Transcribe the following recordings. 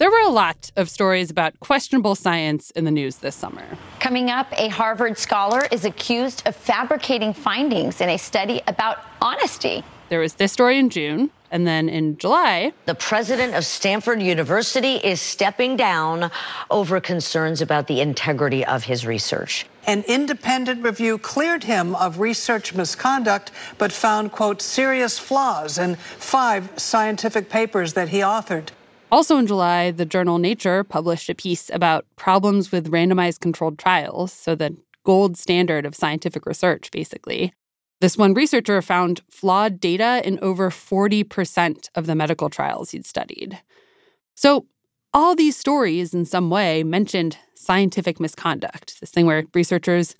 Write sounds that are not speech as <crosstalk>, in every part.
There were a lot of stories about questionable science in the news this summer. Coming up, a Harvard scholar is accused of fabricating findings in a study about honesty. There was this story in June, and then in July, the president of Stanford University is stepping down over concerns about the integrity of his research. An independent review cleared him of research misconduct, but found, quote, serious flaws in five scientific papers that he authored. Also in July, the journal Nature published a piece about problems with randomized controlled trials, so the gold standard of scientific research, basically. This one researcher found flawed data in over 40% of the medical trials he'd studied. So, all these stories, in some way, mentioned scientific misconduct, this thing where researchers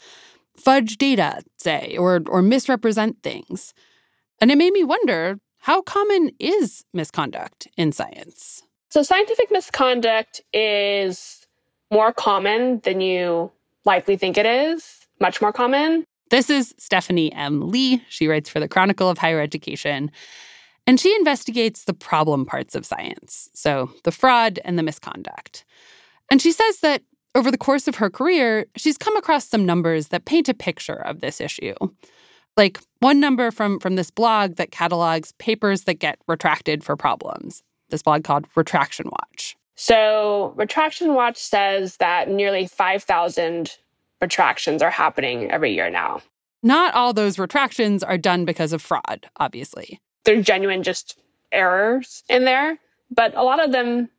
fudge data, say, or, or misrepresent things. And it made me wonder how common is misconduct in science? So, scientific misconduct is more common than you likely think it is, much more common. This is Stephanie M. Lee. She writes for the Chronicle of Higher Education. And she investigates the problem parts of science, so the fraud and the misconduct. And she says that over the course of her career, she's come across some numbers that paint a picture of this issue. Like one number from, from this blog that catalogs papers that get retracted for problems this blog called Retraction Watch. So, Retraction Watch says that nearly 5,000 retractions are happening every year now. Not all those retractions are done because of fraud, obviously. They're genuine just errors in there, but a lot of them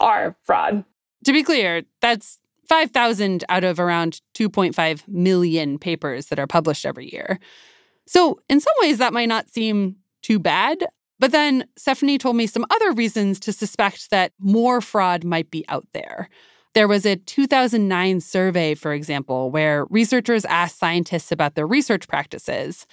are fraud. To be clear, that's 5,000 out of around 2.5 million papers that are published every year. So, in some ways, that might not seem too bad. But then Stephanie told me some other reasons to suspect that more fraud might be out there. There was a 2009 survey, for example, where researchers asked scientists about their research practices.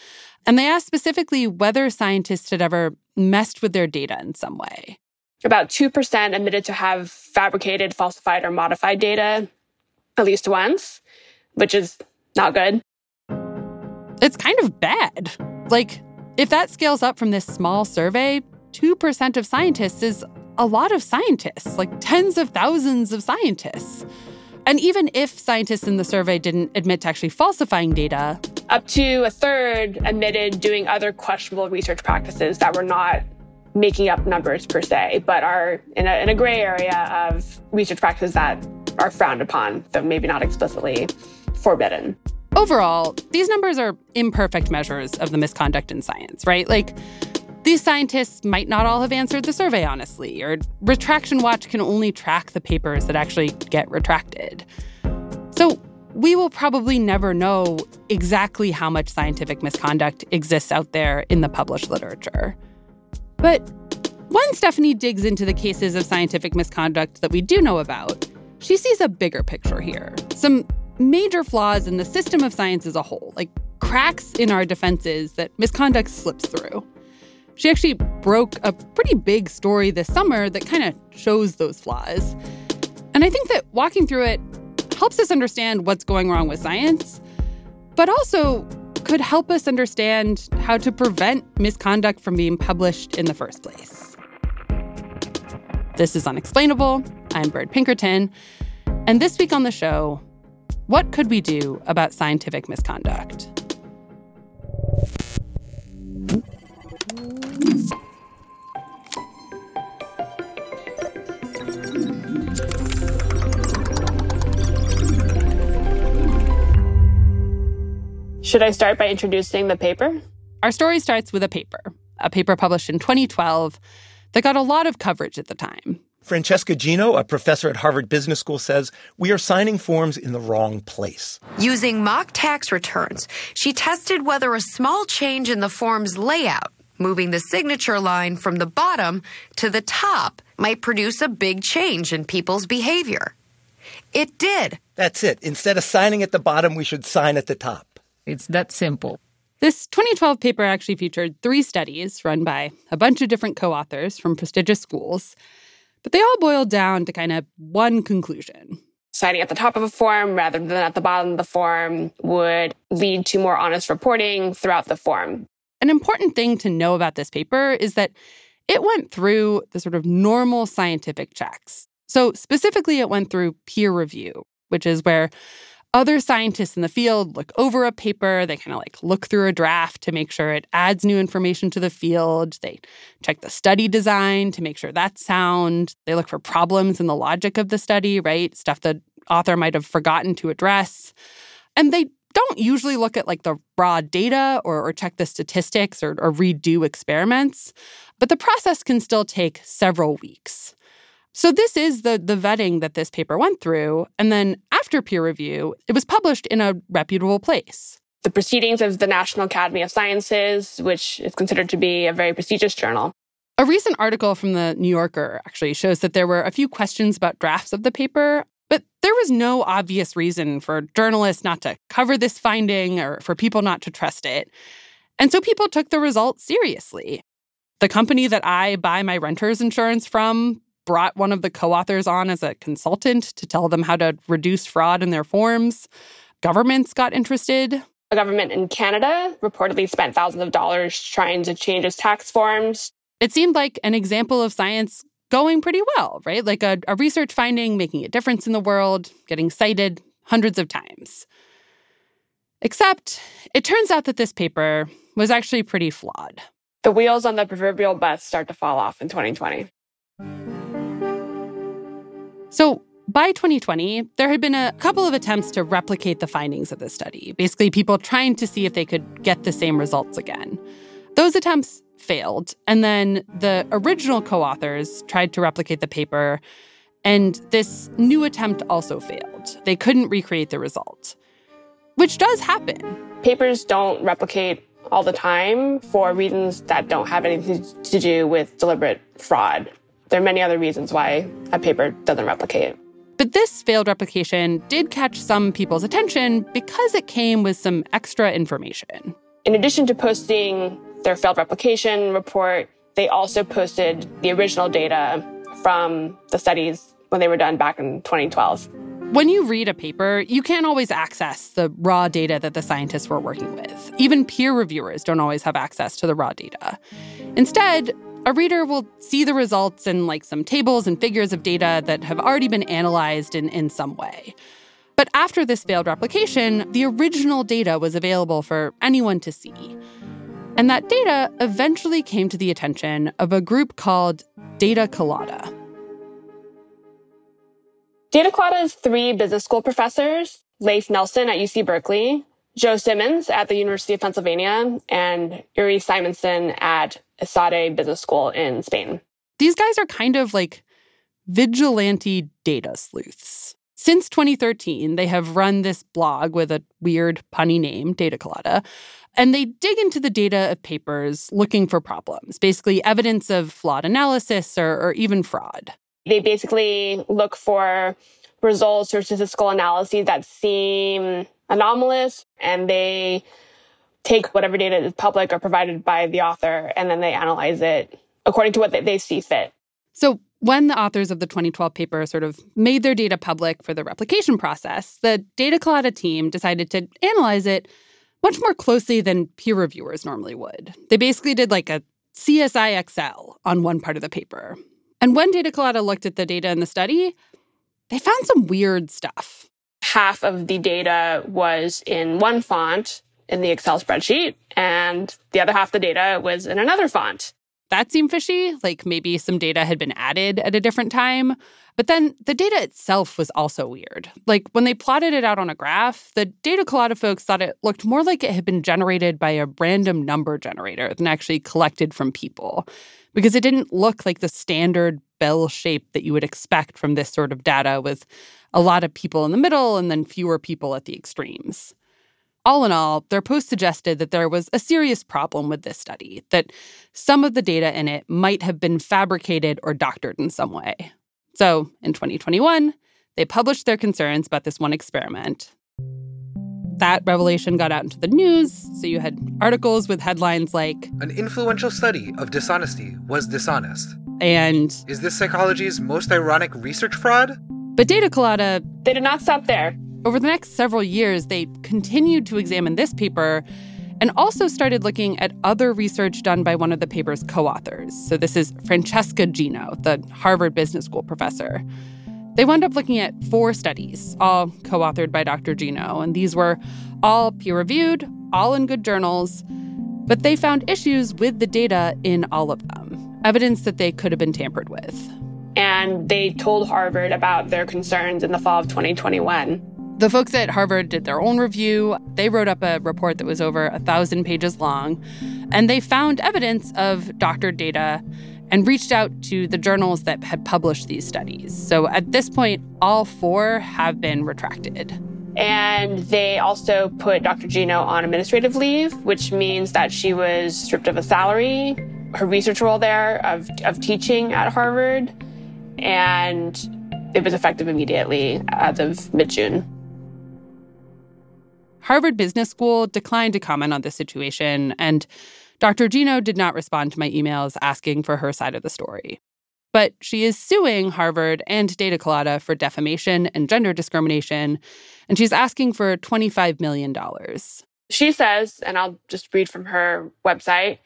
And they asked specifically whether scientists had ever messed with their data in some way. About 2% admitted to have fabricated, falsified, or modified data at least once, which is not good. It's kind of bad. Like, if that scales up from this small survey, 2% of scientists is a lot of scientists, like tens of thousands of scientists. And even if scientists in the survey didn't admit to actually falsifying data, up to a third admitted doing other questionable research practices that were not making up numbers per se, but are in a, in a gray area of research practices that are frowned upon, though maybe not explicitly forbidden. Overall, these numbers are imperfect measures of the misconduct in science, right? Like, these scientists might not all have answered the survey honestly, or Retraction Watch can only track the papers that actually get retracted. So, we will probably never know exactly how much scientific misconduct exists out there in the published literature. But when Stephanie digs into the cases of scientific misconduct that we do know about, she sees a bigger picture here. Some major flaws in the system of science as a whole, like cracks in our defenses that misconduct slips through. She actually broke a pretty big story this summer that kind of shows those flaws. And I think that walking through it helps us understand what's going wrong with science, but also could help us understand how to prevent misconduct from being published in the first place. This is Unexplainable. I'm Bird Pinkerton. And this week on the show, what could we do about scientific misconduct? Should I start by introducing the paper? Our story starts with a paper, a paper published in 2012 that got a lot of coverage at the time. Francesca Gino, a professor at Harvard Business School, says we are signing forms in the wrong place. Using mock tax returns, she tested whether a small change in the form's layout moving the signature line from the bottom to the top might produce a big change in people's behavior. It did. That's it. Instead of signing at the bottom, we should sign at the top. It's that simple. This 2012 paper actually featured three studies run by a bunch of different co authors from prestigious schools, but they all boiled down to kind of one conclusion. Signing at the top of a form rather than at the bottom of the form would lead to more honest reporting throughout the form. An important thing to know about this paper is that it went through the sort of normal scientific checks. So, specifically, it went through peer review, which is where other scientists in the field look over a paper. They kind of like look through a draft to make sure it adds new information to the field. They check the study design to make sure that's sound. They look for problems in the logic of the study, right? Stuff the author might have forgotten to address. And they don't usually look at like the raw data or, or check the statistics or, or redo experiments, but the process can still take several weeks. So this is the the vetting that this paper went through and then after peer review it was published in a reputable place. The proceedings of the National Academy of Sciences, which is considered to be a very prestigious journal. A recent article from the New Yorker actually shows that there were a few questions about drafts of the paper, but there was no obvious reason for journalists not to cover this finding or for people not to trust it. And so people took the results seriously. The company that I buy my renter's insurance from brought one of the co authors on as a consultant to tell them how to reduce fraud in their forms. Governments got interested. A government in Canada reportedly spent thousands of dollars trying to change its tax forms. It seemed like an example of science going pretty well, right? Like a, a research finding making a difference in the world, getting cited hundreds of times. Except it turns out that this paper was actually pretty flawed. The wheels on the proverbial bus start to fall off in 2020. So by 2020, there had been a couple of attempts to replicate the findings of the study, basically, people trying to see if they could get the same results again. Those attempts failed. And then the original co authors tried to replicate the paper, and this new attempt also failed. They couldn't recreate the result, which does happen. Papers don't replicate all the time for reasons that don't have anything to do with deliberate fraud. There are many other reasons why a paper doesn't replicate. But this failed replication did catch some people's attention because it came with some extra information. In addition to posting their failed replication report, they also posted the original data from the studies when they were done back in 2012. When you read a paper, you can't always access the raw data that the scientists were working with. Even peer reviewers don't always have access to the raw data. Instead, a reader will see the results in like some tables and figures of data that have already been analyzed in, in some way. But after this failed replication, the original data was available for anyone to see. And that data eventually came to the attention of a group called Data Colada. Data Colada's three business school professors, Leif Nelson at UC Berkeley, Joe Simmons at the University of Pennsylvania, and Uri Simonsohn at ESADE Business School in Spain. These guys are kind of like vigilante data sleuths. Since 2013, they have run this blog with a weird punny name, Data Colada, and they dig into the data of papers looking for problems, basically evidence of flawed analysis or, or even fraud. They basically look for results or statistical analyses that seem anomalous and they take whatever data is public or provided by the author and then they analyze it according to what they see fit. So, when the authors of the 2012 paper sort of made their data public for the replication process, the Data Colada team decided to analyze it much more closely than peer reviewers normally would. They basically did like a CSI Excel on one part of the paper. And when Data Colada looked at the data in the study, they found some weird stuff. Half of the data was in one font in the Excel spreadsheet, and the other half the data was in another font. That seemed fishy, like maybe some data had been added at a different time. But then the data itself was also weird. Like when they plotted it out on a graph, the data Colada folks thought it looked more like it had been generated by a random number generator than actually collected from people, because it didn't look like the standard bell shape that you would expect from this sort of data with a lot of people in the middle and then fewer people at the extremes. All in all, their post suggested that there was a serious problem with this study, that some of the data in it might have been fabricated or doctored in some way. So in 2021, they published their concerns about this one experiment. That revelation got out into the news, so you had articles with headlines like An influential study of dishonesty was dishonest. And Is this psychology's most ironic research fraud? But Data Colada, they did not stop there. Over the next several years, they continued to examine this paper and also started looking at other research done by one of the paper's co authors. So, this is Francesca Gino, the Harvard Business School professor. They wound up looking at four studies, all co authored by Dr. Gino, and these were all peer reviewed, all in good journals, but they found issues with the data in all of them, evidence that they could have been tampered with. And they told Harvard about their concerns in the fall of 2021. The folks at Harvard did their own review. They wrote up a report that was over a thousand pages long, and they found evidence of doctored data and reached out to the journals that had published these studies. So at this point, all four have been retracted. And they also put Dr. Gino on administrative leave, which means that she was stripped of a salary, her research role there of, of teaching at Harvard, and it was effective immediately as of mid June. Harvard Business School declined to comment on the situation, and Dr. Gino did not respond to my emails asking for her side of the story. But she is suing Harvard and Data Colada for defamation and gender discrimination, and she's asking for $25 million. She says, and I'll just read from her website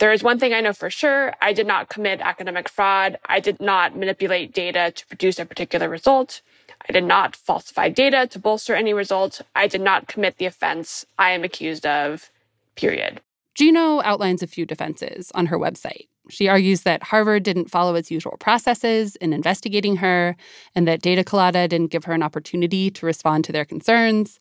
there is one thing I know for sure. I did not commit academic fraud. I did not manipulate data to produce a particular result. I did not falsify data to bolster any result. I did not commit the offense I am accused of, period. Gino outlines a few defenses on her website. She argues that Harvard didn't follow its usual processes in investigating her and that Data Colada didn't give her an opportunity to respond to their concerns.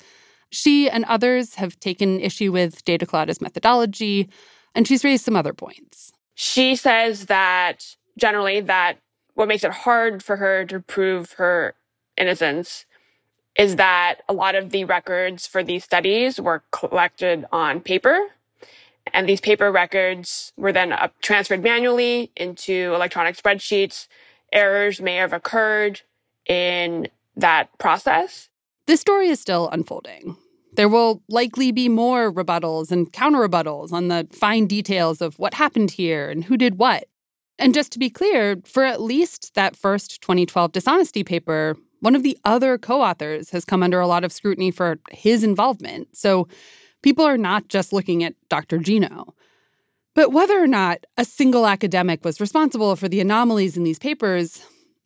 She and others have taken issue with Data Colada's methodology, and she's raised some other points. She says that generally that what makes it hard for her to prove her innocence is that a lot of the records for these studies were collected on paper. And these paper records were then uh, transferred manually into electronic spreadsheets. Errors may have occurred in that process. This story is still unfolding. There will likely be more rebuttals and counter rebuttals on the fine details of what happened here and who did what. And just to be clear, for at least that first 2012 dishonesty paper, one of the other co authors has come under a lot of scrutiny for his involvement. So people are not just looking at Dr. Gino. But whether or not a single academic was responsible for the anomalies in these papers,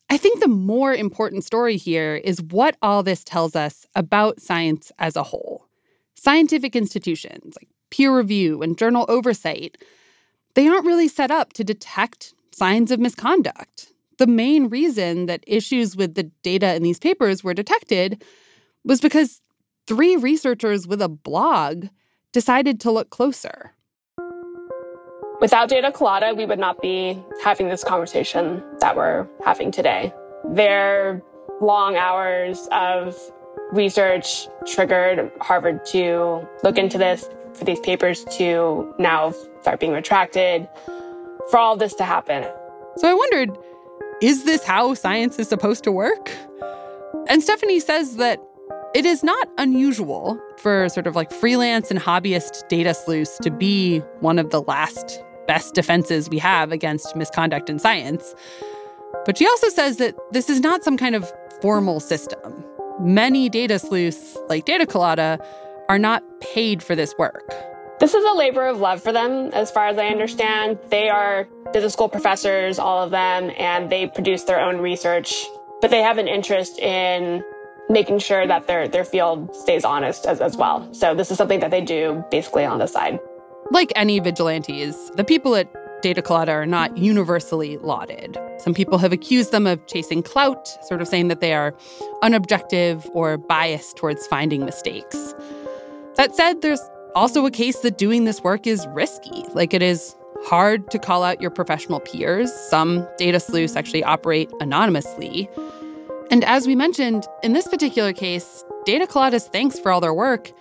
I think the more important story here is what all this tells us about science as a whole. Scientific institutions like peer review and journal oversight, they aren't really set up to detect signs of misconduct. The main reason that issues with the data in these papers were detected was because three researchers with a blog decided to look closer. Without Data Colada, we would not be having this conversation that we're having today. Their long hours of research triggered Harvard to look into this, for these papers to now start being retracted, for all this to happen. So I wondered is this how science is supposed to work? And Stephanie says that it is not unusual for sort of like freelance and hobbyist data sleuths to be one of the last best defenses we have against misconduct in science. But she also says that this is not some kind of formal system. Many data sleuths, like Data Colada, are not paid for this work. This is a labor of love for them, as far as I understand. They are business school professors, all of them, and they produce their own research, but they have an interest in making sure that their, their field stays honest as, as well. So this is something that they do basically on the side. Like any vigilantes, the people at Data Colada are not universally lauded. Some people have accused them of chasing clout, sort of saying that they are unobjective or biased towards finding mistakes. That said, there's also a case that doing this work is risky, like it is hard to call out your professional peers. Some data sleuths actually operate anonymously. And as we mentioned, in this particular case, Data Colada's thanks for all their work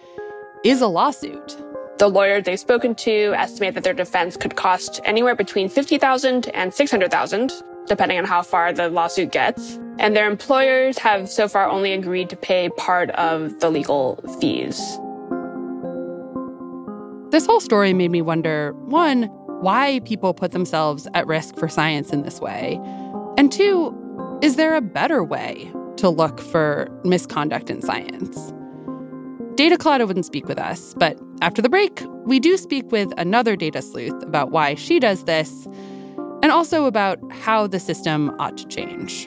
is a lawsuit. The lawyers they've spoken to estimate that their defense could cost anywhere between 50,000 and 600,000, depending on how far the lawsuit gets. And their employers have so far only agreed to pay part of the legal fees. This whole story made me wonder one, why people put themselves at risk for science in this way. And two, is there a better way to look for misconduct in science? Data Colada wouldn't speak with us, but after the break, we do speak with another data sleuth about why she does this and also about how the system ought to change.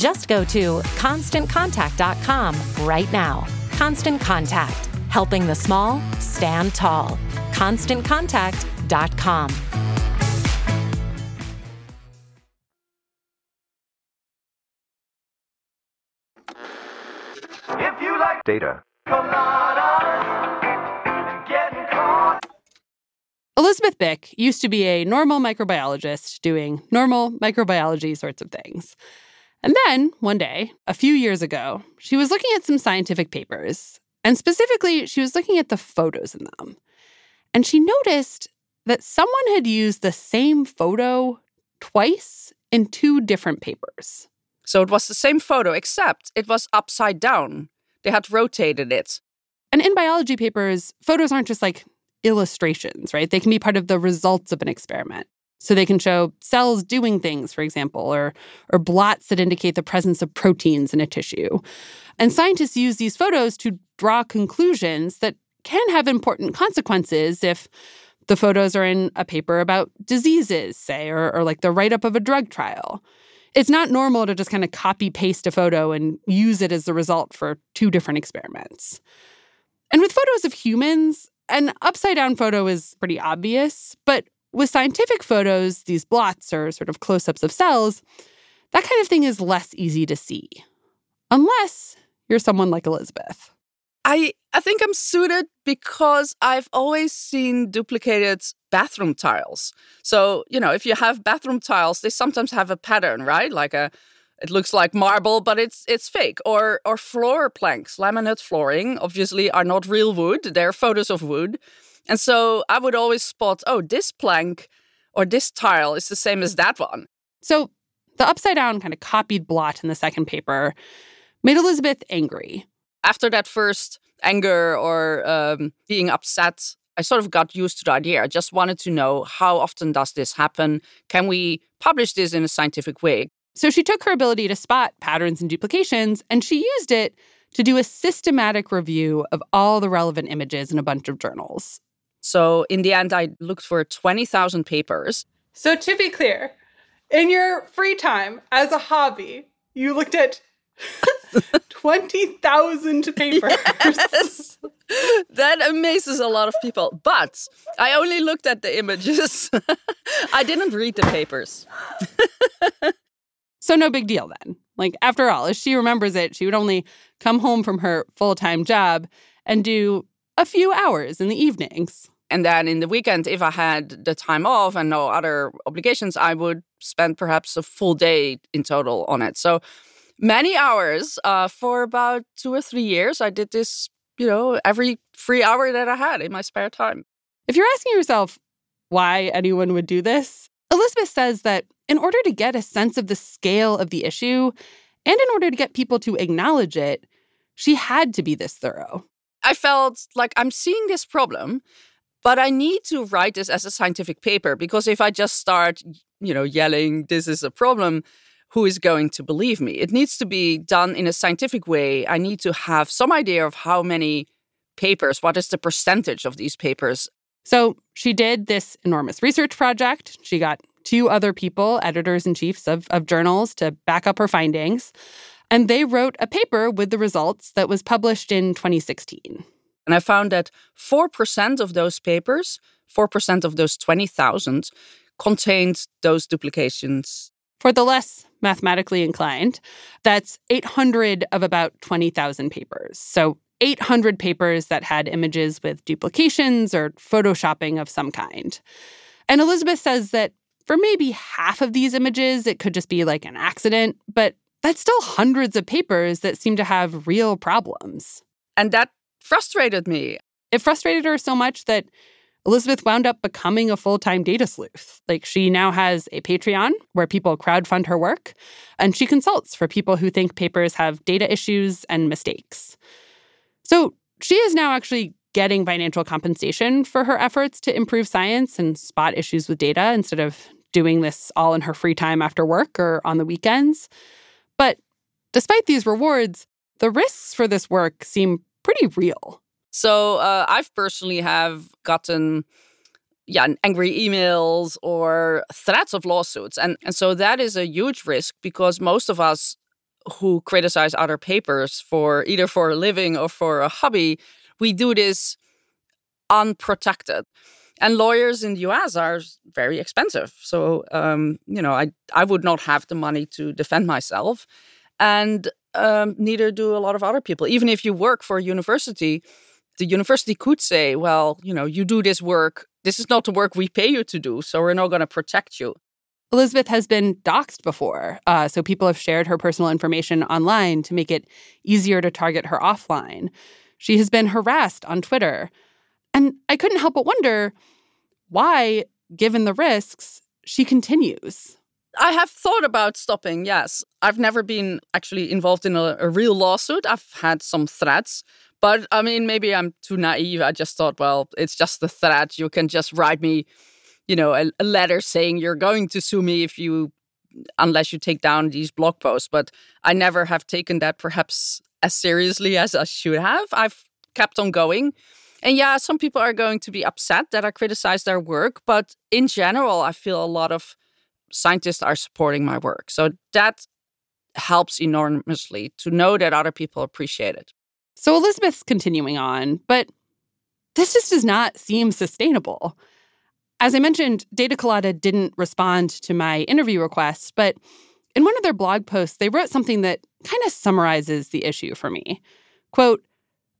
Just go to constantcontact.com right now. Constant Contact, helping the small stand tall. ConstantContact.com. If you like data, Elizabeth Bik used to be a normal microbiologist doing normal microbiology sorts of things. And then, one day, a few years ago, she was looking at some scientific papers, and specifically, she was looking at the photos in them. And she noticed that someone had used the same photo twice in two different papers. So it was the same photo, except it was upside down. They had rotated it. And in biology papers, photos aren't just like illustrations, right? They can be part of the results of an experiment. So they can show cells doing things, for example, or, or blots that indicate the presence of proteins in a tissue. And scientists use these photos to draw conclusions that can have important consequences if the photos are in a paper about diseases, say, or, or like the write up of a drug trial. It's not normal to just kind of copy paste a photo and use it as the result for two different experiments. And with photos of humans, an upside down photo is pretty obvious, but with scientific photos, these blots or sort of close ups of cells, that kind of thing is less easy to see. Unless you're someone like Elizabeth. I, I think I'm suited because I've always seen duplicated bathroom tiles. So, you know, if you have bathroom tiles, they sometimes have a pattern, right? Like a it looks like marble, but it's it's fake. Or or floor planks, laminate flooring, obviously are not real wood. They're photos of wood. And so I would always spot, oh, this plank or this tile is the same as that one. So the upside down kind of copied blot in the second paper made Elizabeth angry. After that first anger or um, being upset, I sort of got used to the idea. I just wanted to know how often does this happen? Can we publish this in a scientific way? So she took her ability to spot patterns and duplications and she used it to do a systematic review of all the relevant images in a bunch of journals. So in the end, I looked for 20,000 papers. So to be clear, in your free time as a hobby, you looked at <laughs> 20,000 papers. Yes. <laughs> That amazes a lot of people. But I only looked at the images. <laughs> I didn't read the papers. so, no big deal then. Like, after all, if she remembers it, she would only come home from her full time job and do a few hours in the evenings. And then in the weekend, if I had the time off and no other obligations, I would spend perhaps a full day in total on it. So many hours uh, for about two or three years. I did this, you know, every free hour that I had in my spare time. If you're asking yourself why anyone would do this, Elizabeth says that in order to get a sense of the scale of the issue and in order to get people to acknowledge it, she had to be this thorough. I felt like I'm seeing this problem, but I need to write this as a scientific paper because if I just start, you know, yelling, this is a problem, who is going to believe me? It needs to be done in a scientific way. I need to have some idea of how many papers, what is the percentage of these papers. So she did this enormous research project. She got two other people, editors in chiefs of, of journals, to back up her findings. And they wrote a paper with the results that was published in 2016. And I found that 4% of those papers, 4% of those 20,000, contained those duplications. For the less mathematically inclined, that's 800 of about 20,000 papers. So 800 papers that had images with duplications or photoshopping of some kind. And Elizabeth says that for maybe half of these images, it could just be like an accident, but that's still hundreds of papers that seem to have real problems. And that frustrated me. It frustrated her so much that Elizabeth wound up becoming a full time data sleuth. Like she now has a Patreon where people crowdfund her work, and she consults for people who think papers have data issues and mistakes. So she is now actually getting financial compensation for her efforts to improve science and spot issues with data instead of doing this all in her free time after work or on the weekends. Despite these rewards, the risks for this work seem pretty real. So uh, I've personally have gotten yeah, angry emails or threats of lawsuits. And, and so that is a huge risk because most of us who criticize other papers for either for a living or for a hobby, we do this unprotected. And lawyers in the US are very expensive. So, um, you know, I, I would not have the money to defend myself. And um, neither do a lot of other people. Even if you work for a university, the university could say, well, you know, you do this work. This is not the work we pay you to do. So we're not going to protect you. Elizabeth has been doxxed before. Uh, so people have shared her personal information online to make it easier to target her offline. She has been harassed on Twitter. And I couldn't help but wonder why, given the risks, she continues. I have thought about stopping, yes. I've never been actually involved in a, a real lawsuit. I've had some threats, but I mean, maybe I'm too naive. I just thought, well, it's just a threat. You can just write me, you know, a, a letter saying you're going to sue me if you, unless you take down these blog posts. But I never have taken that perhaps as seriously as I should have. I've kept on going. And yeah, some people are going to be upset that I criticize their work, but in general, I feel a lot of scientists are supporting my work. So that helps enormously to know that other people appreciate it. So Elizabeth's continuing on, but this just does not seem sustainable. As I mentioned, Data Colada didn't respond to my interview request, but in one of their blog posts, they wrote something that kind of summarizes the issue for me. Quote,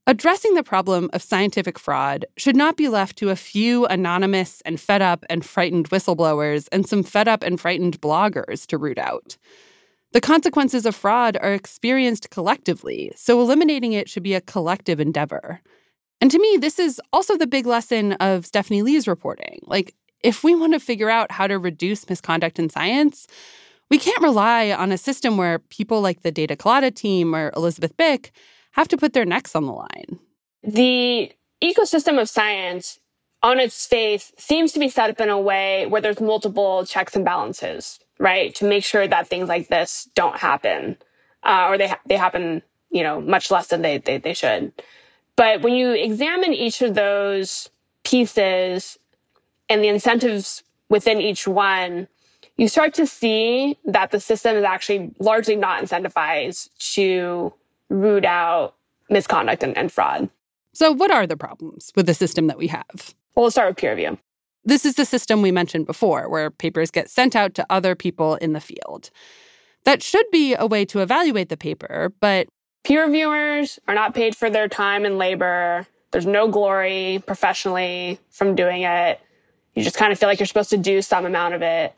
Addressing the problem of scientific fraud should not be left to a few anonymous and fed up and frightened whistleblowers and some fed up and frightened bloggers to root out. The consequences of fraud are experienced collectively, so eliminating it should be a collective endeavor. And to me, this is also the big lesson of Stephanie Lee's reporting. Like, if we want to figure out how to reduce misconduct in science, we can't rely on a system where people like the Data Colada team or Elizabeth Bik have to put their necks on the line. The ecosystem of science on its face seems to be set up in a way where there's multiple checks and balances right? To make sure that things like this don't happen, uh, or they ha- they happen, you know, much less than they, they they should. But when you examine each of those pieces and the incentives within each one, you start to see that the system is actually largely not incentivized to root out misconduct and, and fraud. So, what are the problems with the system that we have? Well, let's start with peer review. This is the system we mentioned before, where papers get sent out to other people in the field. That should be a way to evaluate the paper, but peer reviewers are not paid for their time and labor. There's no glory professionally from doing it. You just kind of feel like you're supposed to do some amount of it.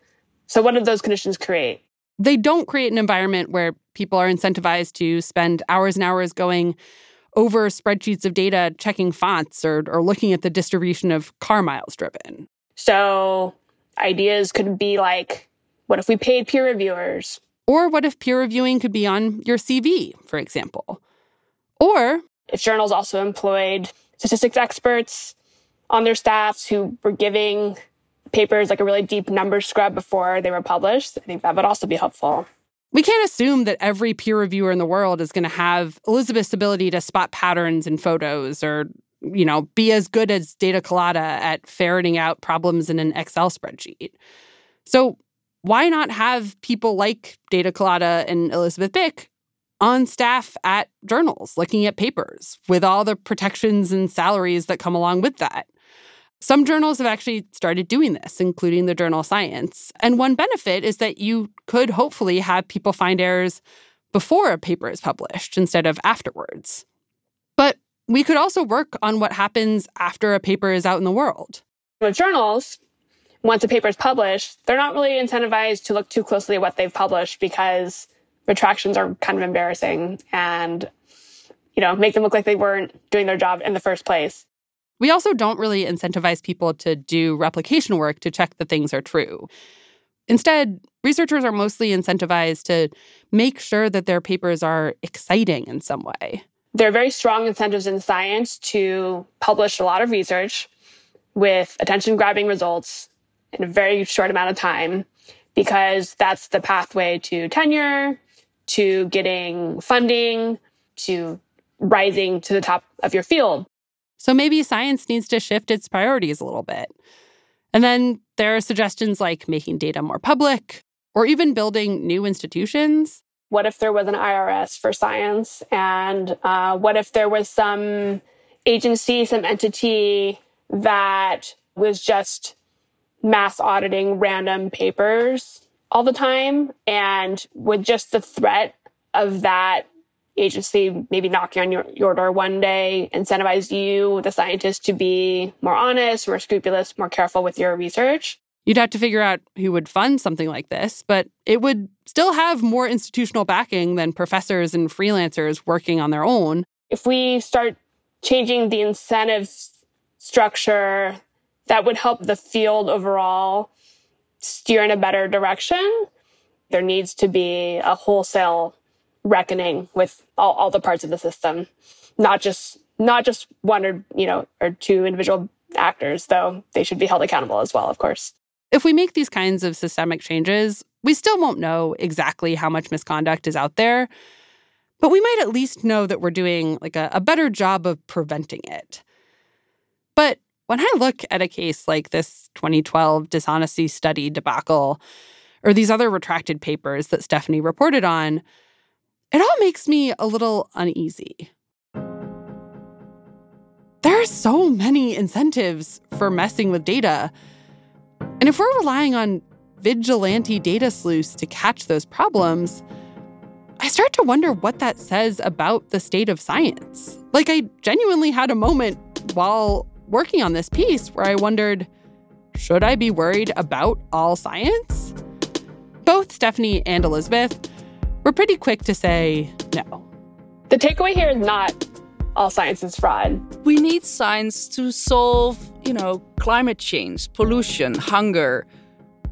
So, what do those conditions create? They don't create an environment where people are incentivized to spend hours and hours going over spreadsheets of data, checking fonts, or, or looking at the distribution of car miles driven. So, ideas could be like what if we paid peer reviewers? Or what if peer reviewing could be on your CV, for example? Or if journals also employed statistics experts on their staffs who were giving papers like a really deep number scrub before they were published, I think that would also be helpful. We can't assume that every peer reviewer in the world is going to have Elizabeth's ability to spot patterns in photos or, you know, be as good as Data Colada at ferreting out problems in an Excel spreadsheet. So, why not have people like Data Colada and Elizabeth Bik on staff at journals looking at papers with all the protections and salaries that come along with that? Some journals have actually started doing this, including the journal Science. And one benefit is that you could hopefully have people find errors before a paper is published instead of afterwards. But we could also work on what happens after a paper is out in the world. With journals, once a paper is published, they're not really incentivized to look too closely at what they've published because retractions are kind of embarrassing and you know make them look like they weren't doing their job in the first place we also don't really incentivize people to do replication work to check that things are true. Instead, researchers are mostly incentivized to make sure that their papers are exciting in some way. There are very strong incentives in science to publish a lot of research with attention grabbing results in a very short amount of time because that's the pathway to tenure, to getting funding, to rising to the top of your field. So maybe science needs to shift its priorities a little bit. And then there are suggestions like making data more public or even building new institutions. What if there was an IRS for science? And uh, what if there was some agency, some entity that was just mass auditing random papers all the time? And with just the threat of that agency maybe knocking on your, your door one day incentivize you, the scientist, to be more honest, more scrupulous, more careful with your research. You'd have to figure out who would fund something like this, but it would still have more institutional backing than professors and freelancers working on their own. If we start changing the incentive structure, that would help the field overall steer in a better direction. There needs to be a wholesale reckoning with all, all the parts of the system, not just not just one or you know or two individual actors, though they should be held accountable as well, of course. If we make these kinds of systemic changes, we still won't know exactly how much misconduct is out there, but we might at least know that we're doing like a, a better job of preventing it. But when I look at a case like this 2012 dishonesty study debacle, or these other retracted papers that Stephanie reported on, it all makes me a little uneasy. There are so many incentives for messing with data. And if we're relying on vigilante data sleuths to catch those problems, I start to wonder what that says about the state of science. Like, I genuinely had a moment while working on this piece where I wondered should I be worried about all science? Both Stephanie and Elizabeth we're pretty quick to say no. The takeaway here is not all science is fraud. We need science to solve, you know, climate change, pollution, hunger,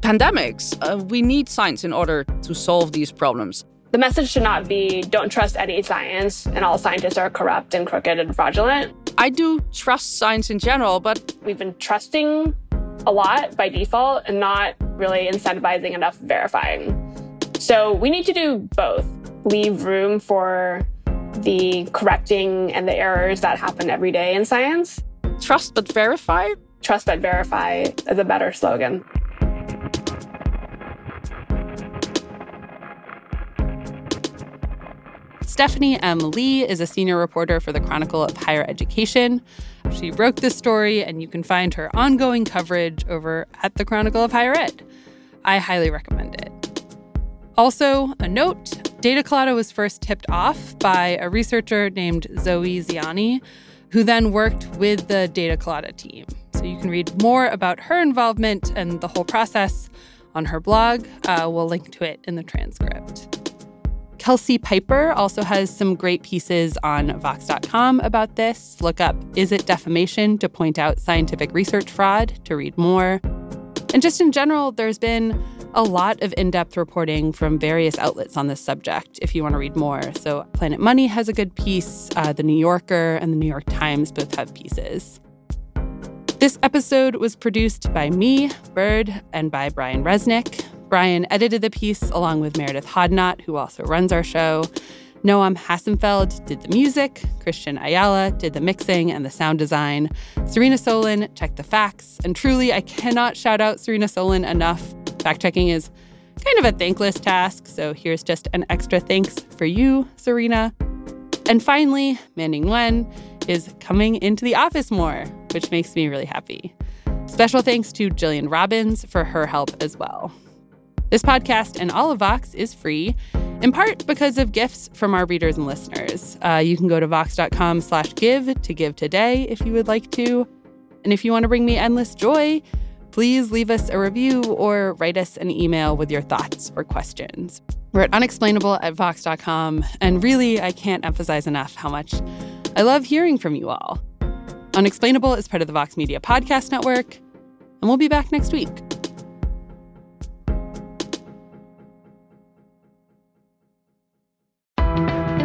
pandemics. Uh, we need science in order to solve these problems. The message should not be don't trust any science and all scientists are corrupt and crooked and fraudulent. I do trust science in general, but we've been trusting a lot by default and not really incentivizing enough verifying. So we need to do both leave room for the correcting and the errors that happen every day in science. Trust but verify? Trust but verify is a better slogan. Stephanie M. Lee is a senior reporter for the Chronicle of Higher Education. She wrote this story, and you can find her ongoing coverage over at the Chronicle of Higher Ed. I highly recommend it. Also, a note Data Colada was first tipped off by a researcher named Zoe Ziani. who then worked with the Data Colada team. So you can read more about her involvement and the whole process on her blog. Uh, we'll link to it in the transcript. Kelsey Piper also has some great pieces on Vox.com about this. Look up Is It Defamation to point out scientific research fraud to read more. And just in general, there's been a lot of in depth reporting from various outlets on this subject if you want to read more. So, Planet Money has a good piece, uh, The New Yorker and The New York Times both have pieces. This episode was produced by me, Byrd, and by Brian Resnick. Brian edited the piece along with Meradith Hoddinott, who also runs our show. Noam Hassenfeld did the music, Christian Ayala did the mixing and the sound design. Serena Solin checked the facts, and truly, I cannot shout out Serena Solin enough. Fact checking is kind of a thankless task, so here's just an extra thanks for you, Serena. And finally, Mandy Nguyen is coming into the office more, which makes me really happy. Special thanks to Jillian Robbins for her help as well. This podcast and all of Vox is free, in part because of gifts from our readers and listeners. Uh, you can go to vox.com slash give to give today if you would like to. And if you want to bring me endless joy, please leave us a review or write us an email with your thoughts or questions. We're at unexplainable at vox.com. And really, I can't emphasize enough how much I love hearing from you all. Unexplainable is part of the Vox Media Podcast Network, and we'll be back next week.